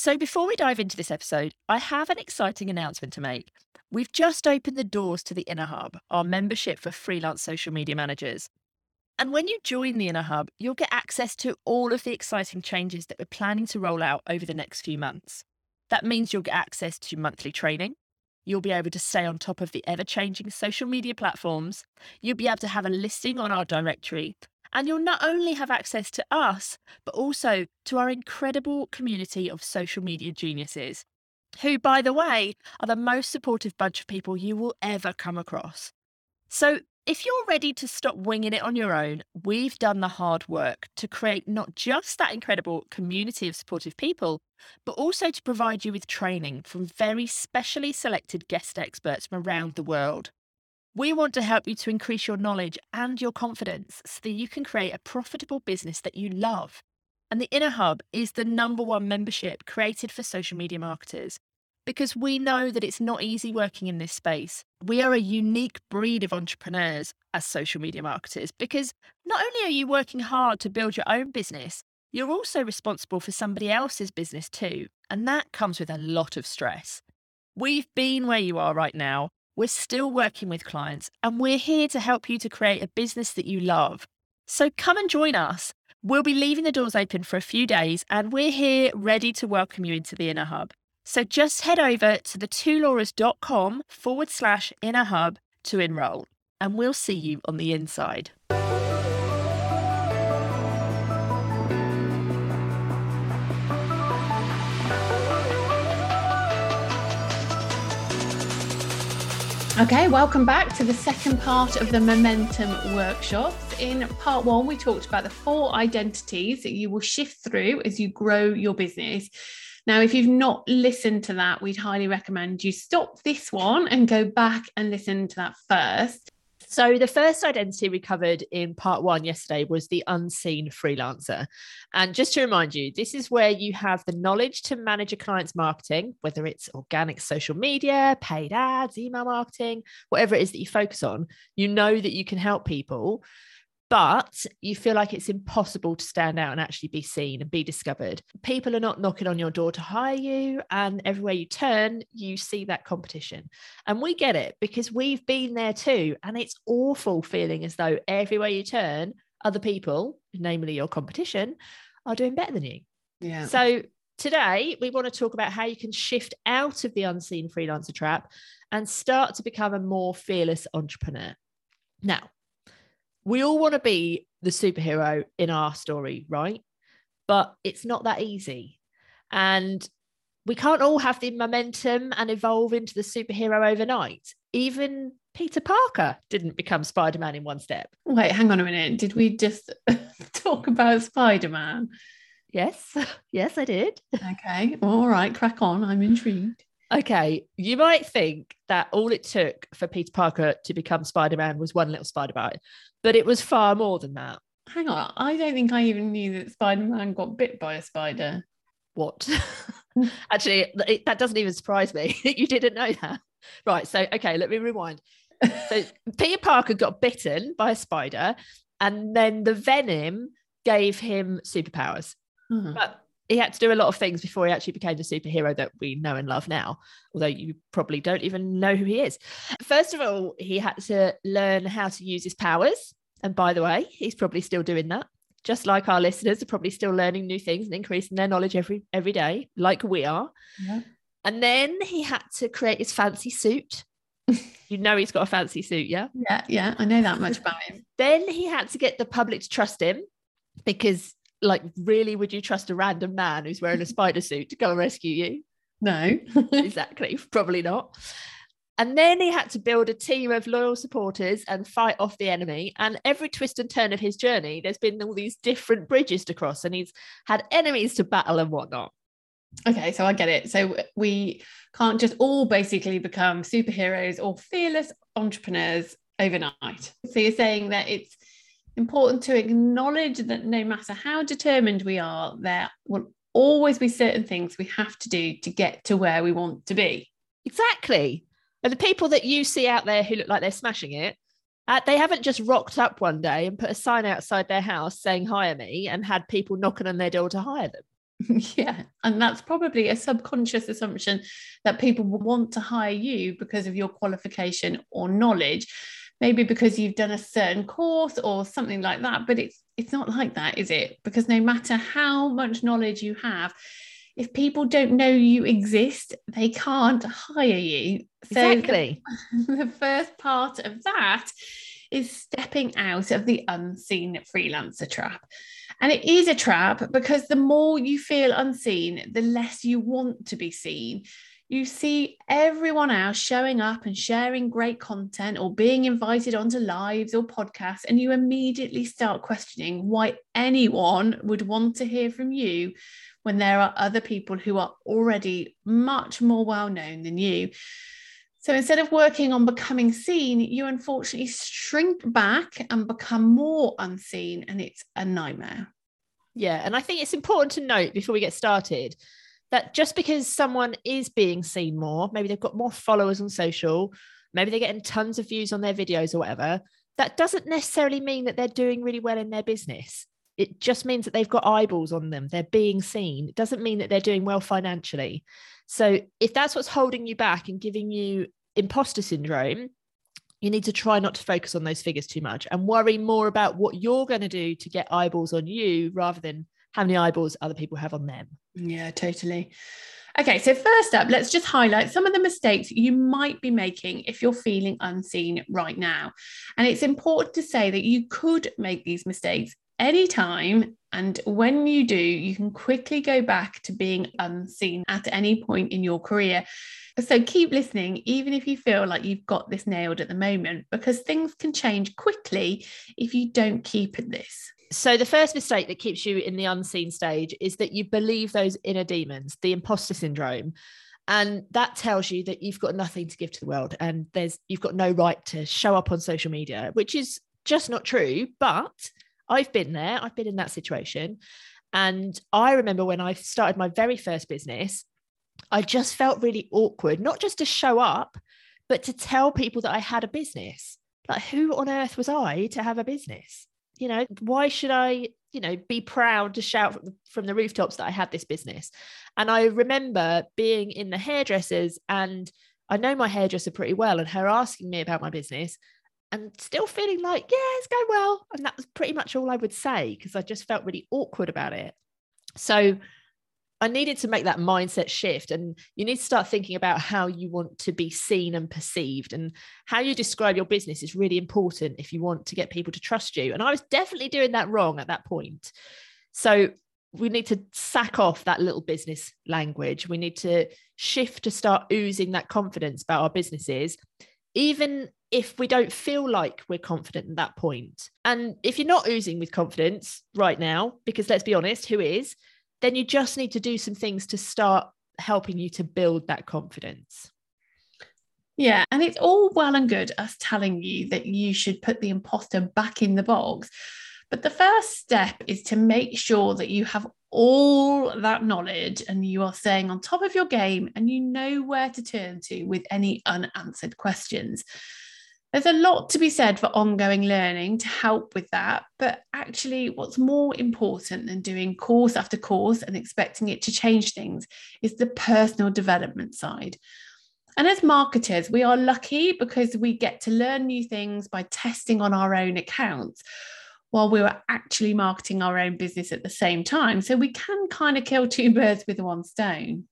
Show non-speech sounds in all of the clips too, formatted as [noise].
So, before we dive into this episode, I have an exciting announcement to make. We've just opened the doors to the Inner Hub, our membership for freelance social media managers. And when you join the Inner Hub, you'll get access to all of the exciting changes that we're planning to roll out over the next few months. That means you'll get access to monthly training. You'll be able to stay on top of the ever changing social media platforms. You'll be able to have a listing on our directory. And you'll not only have access to us, but also to our incredible community of social media geniuses, who, by the way, are the most supportive bunch of people you will ever come across. So, if you're ready to stop winging it on your own, we've done the hard work to create not just that incredible community of supportive people, but also to provide you with training from very specially selected guest experts from around the world. We want to help you to increase your knowledge and your confidence so that you can create a profitable business that you love. And the Inner Hub is the number one membership created for social media marketers because we know that it's not easy working in this space. We are a unique breed of entrepreneurs as social media marketers because not only are you working hard to build your own business, you're also responsible for somebody else's business too. And that comes with a lot of stress. We've been where you are right now we're still working with clients and we're here to help you to create a business that you love. So come and join us. We'll be leaving the doors open for a few days and we're here ready to welcome you into the Inner Hub. So just head over to the forward slash Inner Hub to enroll and we'll see you on the inside. Okay, welcome back to the second part of the Momentum workshops. In part one, we talked about the four identities that you will shift through as you grow your business. Now, if you've not listened to that, we'd highly recommend you stop this one and go back and listen to that first. So, the first identity we covered in part one yesterday was the unseen freelancer. And just to remind you, this is where you have the knowledge to manage a client's marketing, whether it's organic social media, paid ads, email marketing, whatever it is that you focus on. You know that you can help people, but you feel like it's impossible to stand out and actually be seen and be discovered. People are not knocking on your door to hire you, and everywhere you turn, you see that competition. And we get it because we've been there too. And it's awful feeling as though everywhere you turn, other people, namely your competition, are doing better than you. Yeah. So today we want to talk about how you can shift out of the unseen freelancer trap and start to become a more fearless entrepreneur. Now, we all want to be the superhero in our story, right? But it's not that easy. And we can't all have the momentum and evolve into the superhero overnight. Even Peter Parker didn't become Spider Man in one step. Wait, hang on a minute. Did we just [laughs] talk about Spider Man? Yes, [laughs] yes, I did. Okay, all right, crack on. I'm intrigued. Okay, you might think that all it took for Peter Parker to become Spider Man was one little spider bite, but it was far more than that. Hang on, I don't think I even knew that Spider Man got bit by a spider. What? [laughs] [laughs] Actually, it, that doesn't even surprise me. [laughs] you didn't know that. Right. So, okay, let me rewind. So, Peter Parker got bitten by a spider, and then the venom gave him superpowers. Mm-hmm. But he had to do a lot of things before he actually became the superhero that we know and love now, although you probably don't even know who he is. First of all, he had to learn how to use his powers. And by the way, he's probably still doing that. Just like our listeners are probably still learning new things and increasing their knowledge every every day, like we are. Yeah. And then he had to create his fancy suit. [laughs] you know he's got a fancy suit, yeah? Yeah, yeah. I know that much about him. then he had to get the public to trust him because like really would you trust a random man who's wearing a [laughs] spider suit to go and rescue you no [laughs] exactly probably not and then he had to build a team of loyal supporters and fight off the enemy. And every twist and turn of his journey, there's been all these different bridges to cross, and he's had enemies to battle and whatnot. Okay, so I get it. So we can't just all basically become superheroes or fearless entrepreneurs overnight. So you're saying that it's important to acknowledge that no matter how determined we are, there will always be certain things we have to do to get to where we want to be. Exactly. And the people that you see out there who look like they're smashing it, uh, they haven't just rocked up one day and put a sign outside their house saying hire me and had people knocking on their door to hire them. [laughs] yeah. And that's probably a subconscious assumption that people will want to hire you because of your qualification or knowledge. Maybe because you've done a certain course or something like that. But it's it's not like that, is it? Because no matter how much knowledge you have, if people don't know you exist, they can't hire you. So exactly. The, [laughs] the first part of that is stepping out of the unseen freelancer trap. And it is a trap because the more you feel unseen, the less you want to be seen. You see everyone else showing up and sharing great content or being invited onto lives or podcasts, and you immediately start questioning why anyone would want to hear from you when there are other people who are already much more well known than you. So instead of working on becoming seen, you unfortunately shrink back and become more unseen, and it's a nightmare. Yeah. And I think it's important to note before we get started that just because someone is being seen more, maybe they've got more followers on social, maybe they're getting tons of views on their videos or whatever, that doesn't necessarily mean that they're doing really well in their business. It just means that they've got eyeballs on them. They're being seen. It doesn't mean that they're doing well financially. So if that's what's holding you back and giving you imposter syndrome, you need to try not to focus on those figures too much and worry more about what you're going to do to get eyeballs on you rather than how many eyeballs other people have on them. Yeah, totally. Okay, so first up, let's just highlight some of the mistakes you might be making if you're feeling unseen right now. And it's important to say that you could make these mistakes anytime. And when you do, you can quickly go back to being unseen at any point in your career. So keep listening, even if you feel like you've got this nailed at the moment, because things can change quickly if you don't keep at this. So, the first mistake that keeps you in the unseen stage is that you believe those inner demons, the imposter syndrome. And that tells you that you've got nothing to give to the world and there's you've got no right to show up on social media, which is just not true. But I've been there, I've been in that situation. And I remember when I started my very first business, I just felt really awkward, not just to show up, but to tell people that I had a business. Like, who on earth was I to have a business? You know, why should I, you know, be proud to shout from the, from the rooftops that I had this business? And I remember being in the hairdressers and I know my hairdresser pretty well and her asking me about my business and still feeling like, yeah, it's going well. And that was pretty much all I would say because I just felt really awkward about it. So I needed to make that mindset shift. And you need to start thinking about how you want to be seen and perceived. And how you describe your business is really important if you want to get people to trust you. And I was definitely doing that wrong at that point. So we need to sack off that little business language. We need to shift to start oozing that confidence about our businesses, even if we don't feel like we're confident at that point. And if you're not oozing with confidence right now, because let's be honest, who is? Then you just need to do some things to start helping you to build that confidence. Yeah, and it's all well and good us telling you that you should put the imposter back in the box. But the first step is to make sure that you have all that knowledge and you are staying on top of your game and you know where to turn to with any unanswered questions. There's a lot to be said for ongoing learning to help with that. But actually, what's more important than doing course after course and expecting it to change things is the personal development side. And as marketers, we are lucky because we get to learn new things by testing on our own accounts while we were actually marketing our own business at the same time. So we can kind of kill two birds with one stone.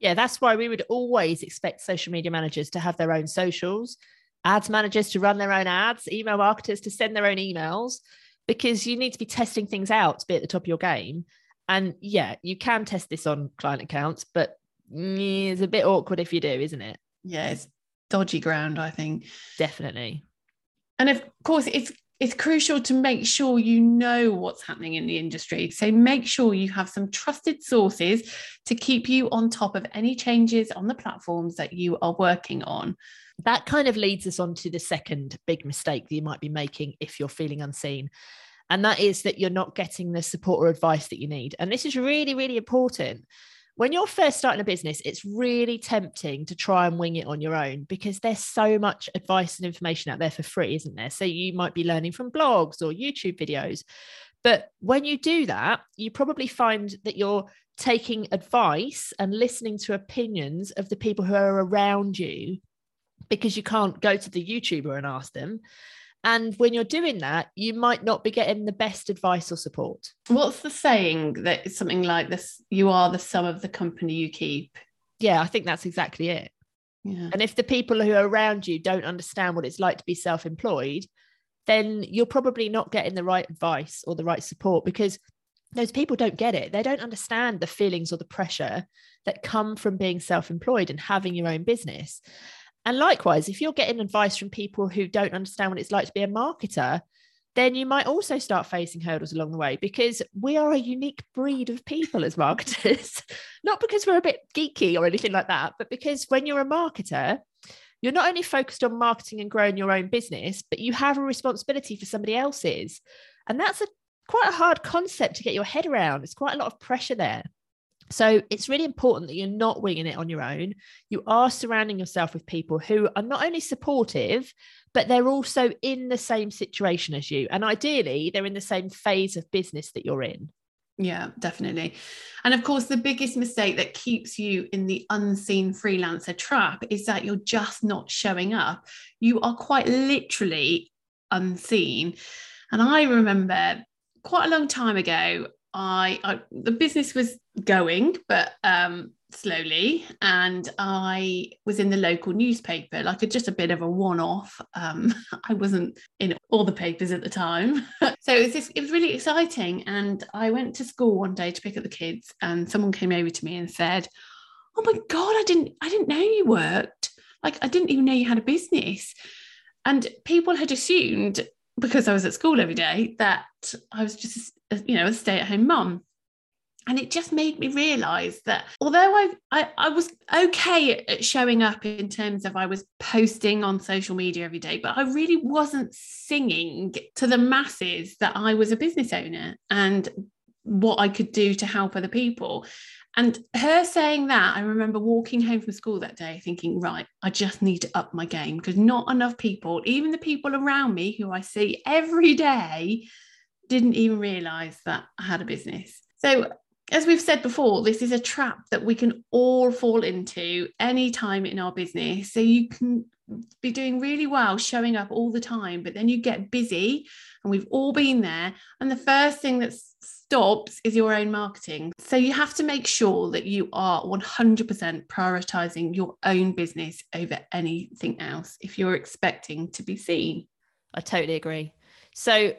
Yeah, that's why we would always expect social media managers to have their own socials ads managers to run their own ads, email marketers to send their own emails, because you need to be testing things out to be at the top of your game. And yeah, you can test this on client accounts, but mm, it's a bit awkward if you do, isn't it? Yeah, it's dodgy ground, I think. Definitely. And of course, it's it's crucial to make sure you know what's happening in the industry. So make sure you have some trusted sources to keep you on top of any changes on the platforms that you are working on that kind of leads us on to the second big mistake that you might be making if you're feeling unseen. And that is that you're not getting the support or advice that you need. And this is really, really important. When you're first starting a business, it's really tempting to try and wing it on your own because there's so much advice and information out there for free, isn't there? So you might be learning from blogs or YouTube videos. But when you do that, you probably find that you're taking advice and listening to opinions of the people who are around you because you can't go to the YouTuber and ask them. And when you're doing that, you might not be getting the best advice or support. What's the saying that something like this you are the sum of the company you keep? Yeah, I think that's exactly it. Yeah. And if the people who are around you don't understand what it's like to be self employed, then you're probably not getting the right advice or the right support because those people don't get it. They don't understand the feelings or the pressure that come from being self employed and having your own business. And likewise, if you're getting advice from people who don't understand what it's like to be a marketer, then you might also start facing hurdles along the way because we are a unique breed of people as marketers. [laughs] not because we're a bit geeky or anything like that, but because when you're a marketer, you're not only focused on marketing and growing your own business, but you have a responsibility for somebody else's. And that's a quite a hard concept to get your head around. It's quite a lot of pressure there. So it's really important that you're not winging it on your own. You are surrounding yourself with people who are not only supportive, but they're also in the same situation as you. And ideally, they're in the same phase of business that you're in. Yeah, definitely. And of course, the biggest mistake that keeps you in the unseen freelancer trap is that you're just not showing up. You are quite literally unseen. And I remember quite a long time ago, I, I the business was going, but um, slowly, and I was in the local newspaper, like a, just a bit of a one-off. Um, [laughs] I wasn't in all the papers at the time, [laughs] so it was just, it was really exciting. And I went to school one day to pick up the kids, and someone came over to me and said, "Oh my god, I didn't I didn't know you worked. Like I didn't even know you had a business." And people had assumed because I was at school every day that I was just you know, a stay at home mum. And it just made me realize that although I, I, I was okay at showing up in terms of I was posting on social media every day, but I really wasn't singing to the masses that I was a business owner and what I could do to help other people. And her saying that, I remember walking home from school that day thinking, right, I just need to up my game because not enough people, even the people around me who I see every day, didn't even realize that I had a business. So, as we've said before, this is a trap that we can all fall into any time in our business. So, you can be doing really well showing up all the time, but then you get busy, and we've all been there. And the first thing that stops is your own marketing. So, you have to make sure that you are 100% prioritizing your own business over anything else if you're expecting to be seen. I totally agree. So,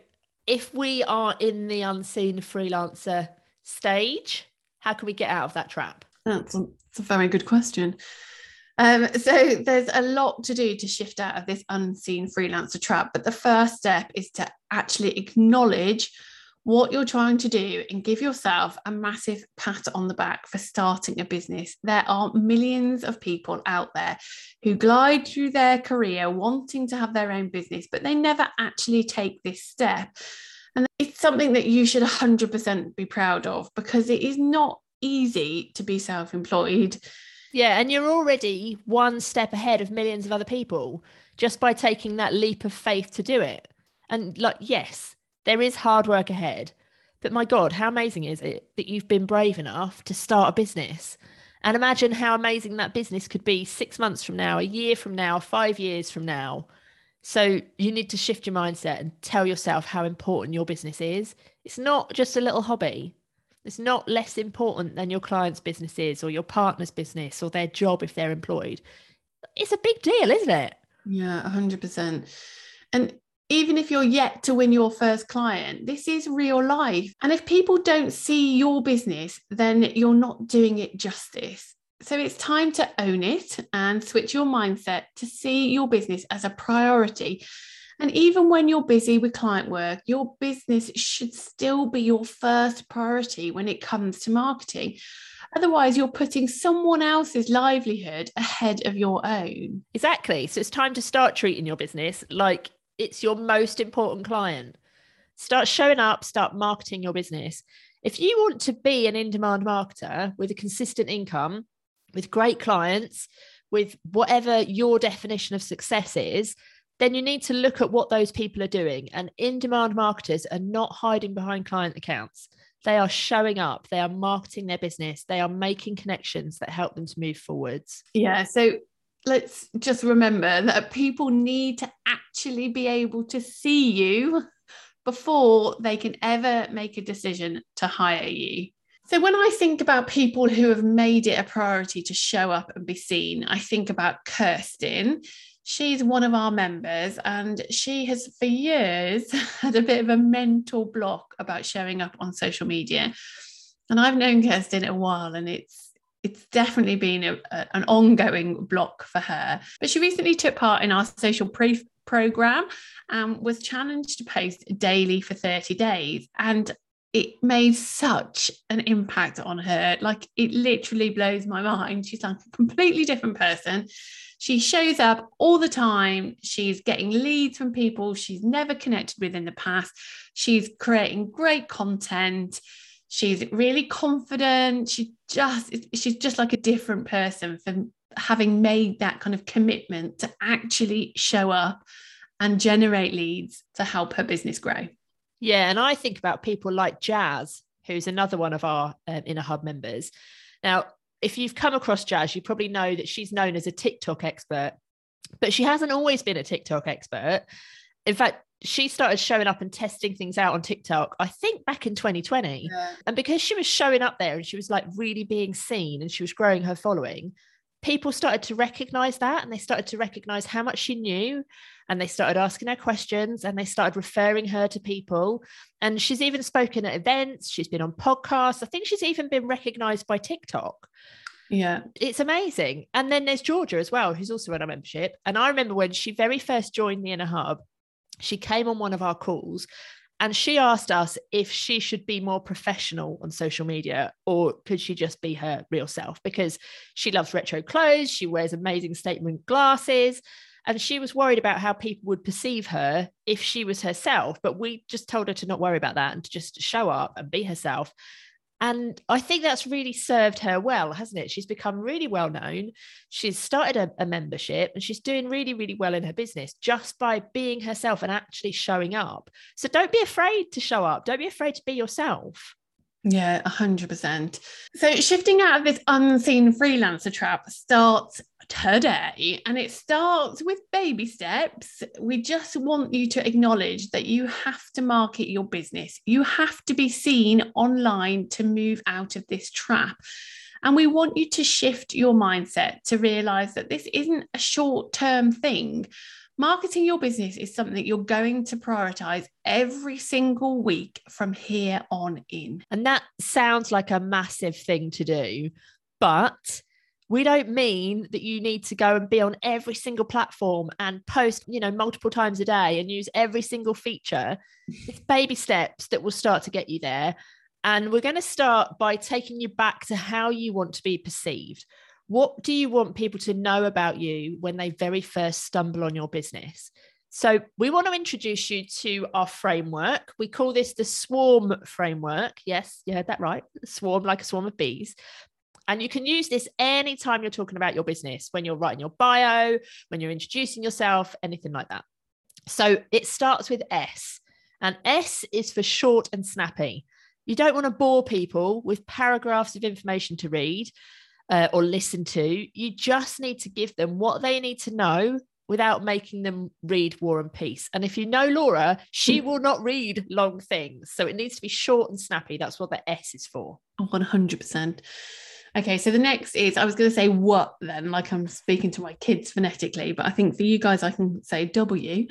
if we are in the unseen freelancer stage, how can we get out of that trap? That's a, that's a very good question. Um, so there's a lot to do to shift out of this unseen freelancer trap, but the first step is to actually acknowledge what you're trying to do and give yourself a massive pat on the back for starting a business. There are millions of people out there who glide through their career wanting to have their own business, but they never actually take this step. And it's something that you should 100% be proud of because it is not easy to be self employed. Yeah, and you're already one step ahead of millions of other people just by taking that leap of faith to do it. And like, yes, there is hard work ahead. But my God, how amazing is it that you've been brave enough to start a business? And imagine how amazing that business could be six months from now, a year from now, five years from now. So you need to shift your mindset and tell yourself how important your business is. It's not just a little hobby. It's not less important than your client's business is or your partner's business or their job if they're employed. It's a big deal, isn't it? Yeah, 100%. And even if you're yet to win your first client, this is real life. And if people don't see your business, then you're not doing it justice. So it's time to own it and switch your mindset to see your business as a priority. And even when you're busy with client work, your business should still be your first priority when it comes to marketing. Otherwise, you're putting someone else's livelihood ahead of your own. Exactly. So it's time to start treating your business like it's your most important client. Start showing up, start marketing your business. If you want to be an in demand marketer with a consistent income, with great clients, with whatever your definition of success is, then you need to look at what those people are doing. And in demand marketers are not hiding behind client accounts. they are showing up, they are marketing their business, they are making connections that help them to move forwards. Yeah. So let's just remember that people need to actually be able to see you before they can ever make a decision to hire you. So, when I think about people who have made it a priority to show up and be seen, I think about Kirsten. She's one of our members, and she has for years [laughs] had a bit of a mental block about showing up on social media. And I've known Kirsten a while, and it's it's definitely been a, a, an ongoing block for her. But she recently took part in our social pre- program and was challenged to post daily for 30 days. And it made such an impact on her. Like it literally blows my mind. She's like a completely different person. She shows up all the time. She's getting leads from people she's never connected with in the past. She's creating great content. She's really confident. She just she's just like a different person for having made that kind of commitment to actually show up and generate leads to help her business grow. Yeah, and I think about people like Jazz, who's another one of our um, Inner Hub members. Now, if you've come across Jazz, you probably know that she's known as a TikTok expert, but she hasn't always been a TikTok expert. In fact, she started showing up and testing things out on TikTok, I think back in 2020. Yeah. And because she was showing up there and she was like really being seen and she was growing her following, people started to recognize that and they started to recognize how much she knew and they started asking her questions and they started referring her to people. And she's even spoken at events she's been on podcasts i think she's even been recognized by tiktok. Yeah. It's amazing. And then there's georgia as well who's also in our membership. And i remember when she very first joined the inner hub she came on one of our calls and she asked us if she should be more professional on social media or could she just be her real self because she loves retro clothes she wears amazing statement glasses. And she was worried about how people would perceive her if she was herself but we just told her to not worry about that and to just show up and be herself and I think that's really served her well, hasn't it? She's become really well known. She's started a, a, membership and she's doing really, really well in her business just by being herself and actually showing up. So don't be afraid to show up. Don't be afraid to be yourself. Yeah, 100%. So shifting out of this unseen freelancer trap starts today and it starts with baby steps. We just want you to acknowledge that you have to market your business. You have to be seen online to move out of this trap. And we want you to shift your mindset to realize that this isn't a short term thing. Marketing your business is something you're going to prioritize every single week from here on in. And that sounds like a massive thing to do, but we don't mean that you need to go and be on every single platform and post, you know, multiple times a day and use every single feature. It's baby steps that will start to get you there. And we're going to start by taking you back to how you want to be perceived. What do you want people to know about you when they very first stumble on your business? So, we want to introduce you to our framework. We call this the swarm framework. Yes, you heard that right. Swarm like a swarm of bees. And you can use this anytime you're talking about your business, when you're writing your bio, when you're introducing yourself, anything like that. So, it starts with S, and S is for short and snappy. You don't want to bore people with paragraphs of information to read uh, or listen to. You just need to give them what they need to know without making them read War and Peace. And if you know Laura, she hmm. will not read long things. So it needs to be short and snappy. That's what the S is for. 100%. Okay, so the next is I was going to say what then, like I'm speaking to my kids phonetically, but I think for you guys, I can say W,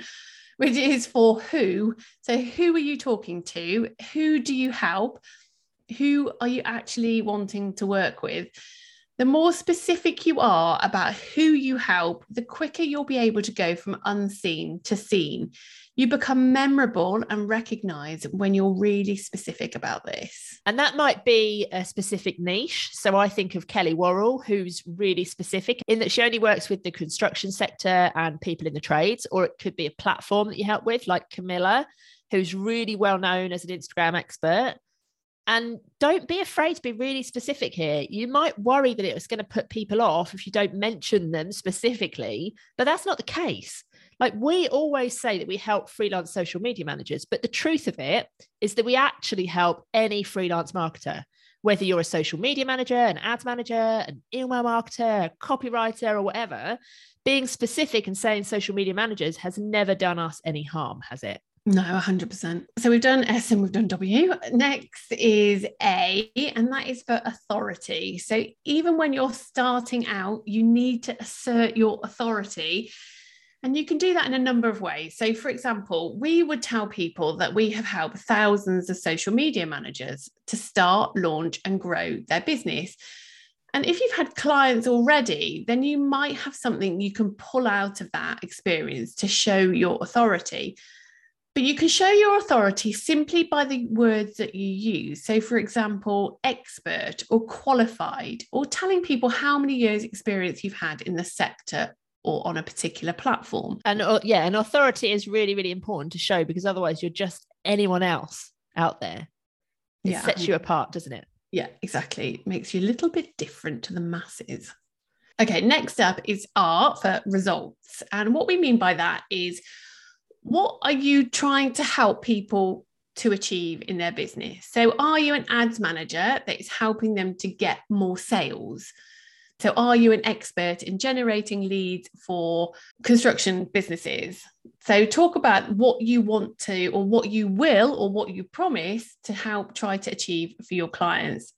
which is for who. So who are you talking to? Who do you help? Who are you actually wanting to work with? The more specific you are about who you help, the quicker you'll be able to go from unseen to seen. You become memorable and recognized when you're really specific about this. And that might be a specific niche. So I think of Kelly Worrell, who's really specific in that she only works with the construction sector and people in the trades, or it could be a platform that you help with, like Camilla, who's really well known as an Instagram expert. And don't be afraid to be really specific here. You might worry that it's going to put people off if you don't mention them specifically, but that's not the case. Like we always say that we help freelance social media managers, but the truth of it is that we actually help any freelance marketer, whether you're a social media manager, an ads manager, an email marketer, a copywriter, or whatever. Being specific and saying social media managers has never done us any harm, has it? No, 100%. So we've done S and we've done W. Next is A, and that is for authority. So even when you're starting out, you need to assert your authority. And you can do that in a number of ways. So, for example, we would tell people that we have helped thousands of social media managers to start, launch, and grow their business. And if you've had clients already, then you might have something you can pull out of that experience to show your authority. But you can show your authority simply by the words that you use. So, for example, expert or qualified, or telling people how many years' experience you've had in the sector or on a particular platform. And uh, yeah, and authority is really, really important to show because otherwise you're just anyone else out there. It yeah. sets you apart, doesn't it? Yeah, exactly. It makes you a little bit different to the masses. Okay, next up is R for results. And what we mean by that is what are you trying to help people to achieve in their business? So, are you an ads manager that is helping them to get more sales? So, are you an expert in generating leads for construction businesses? So, talk about what you want to, or what you will, or what you promise to help try to achieve for your clients.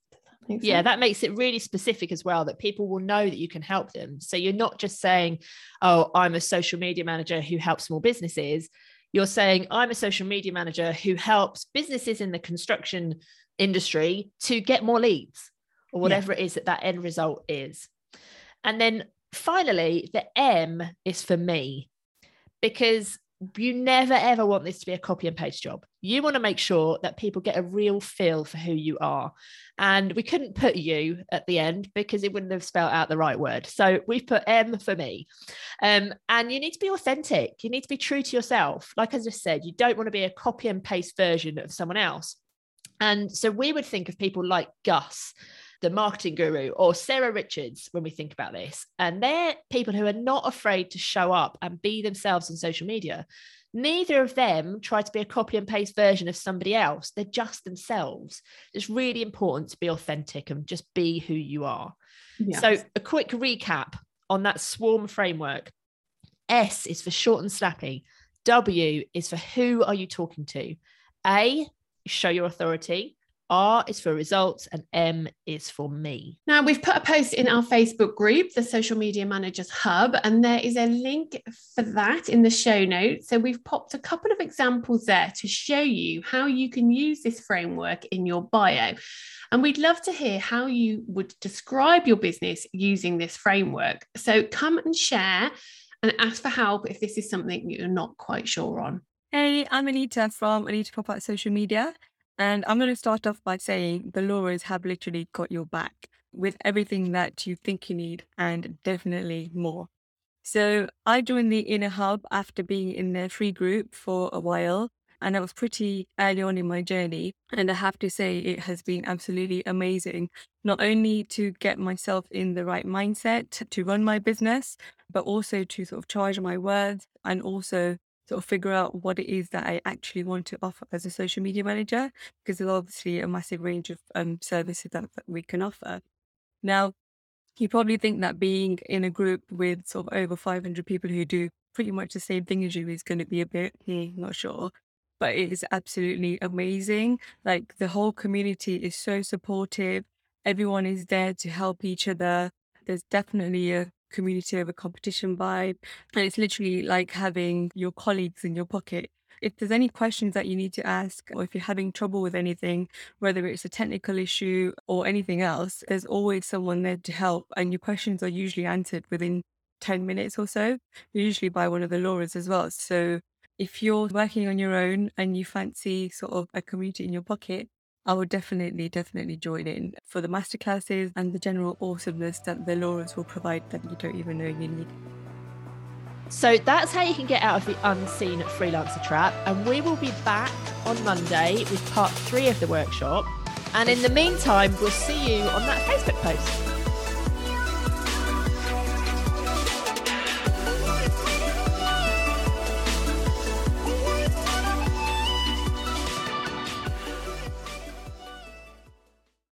Yeah, that makes it really specific as well that people will know that you can help them. So you're not just saying, oh, I'm a social media manager who helps small businesses. You're saying, I'm a social media manager who helps businesses in the construction industry to get more leads or whatever yeah. it is that that end result is. And then finally, the M is for me because you never ever want this to be a copy and paste job. You want to make sure that people get a real feel for who you are. And we couldn't put you at the end because it wouldn't have spelled out the right word. So we've put M for me. Um, and you need to be authentic. You need to be true to yourself. Like I just said, you don't want to be a copy and paste version of someone else. And so we would think of people like Gus the marketing guru, or Sarah Richards when we think about this. And they're people who are not afraid to show up and be themselves on social media. Neither of them try to be a copy and paste version of somebody else. They're just themselves. It's really important to be authentic and just be who you are. Yes. So, a quick recap on that swarm framework S is for short and snappy. W is for who are you talking to? A, show your authority. R is for results and M is for me. Now, we've put a post in our Facebook group, the Social Media Managers Hub, and there is a link for that in the show notes. So, we've popped a couple of examples there to show you how you can use this framework in your bio. And we'd love to hear how you would describe your business using this framework. So, come and share and ask for help if this is something you're not quite sure on. Hey, I'm Anita from Anita Pop Out Social Media. And I'm going to start off by saying the Lauras have literally got your back with everything that you think you need and definitely more. So I joined the Inner Hub after being in their free group for a while. And I was pretty early on in my journey. And I have to say, it has been absolutely amazing, not only to get myself in the right mindset to run my business, but also to sort of charge my words and also sort of figure out what it is that I actually want to offer as a social media manager, because there's obviously a massive range of um, services that, that we can offer. Now, you probably think that being in a group with sort of over 500 people who do pretty much the same thing as you is going to be a bit, hmm, not sure. But it is absolutely amazing. Like the whole community is so supportive. Everyone is there to help each other. There's definitely a community over competition vibe. And it's literally like having your colleagues in your pocket. If there's any questions that you need to ask, or if you're having trouble with anything, whether it's a technical issue or anything else, there's always someone there to help. And your questions are usually answered within 10 minutes or so, usually by one of the Lauras as well. So if you're working on your own and you fancy sort of a community in your pocket, I will definitely, definitely join in for the masterclasses and the general awesomeness that the Lauras will provide that you don't even know you need. So that's how you can get out of the unseen freelancer trap. And we will be back on Monday with part three of the workshop. And in the meantime, we'll see you on that Facebook post.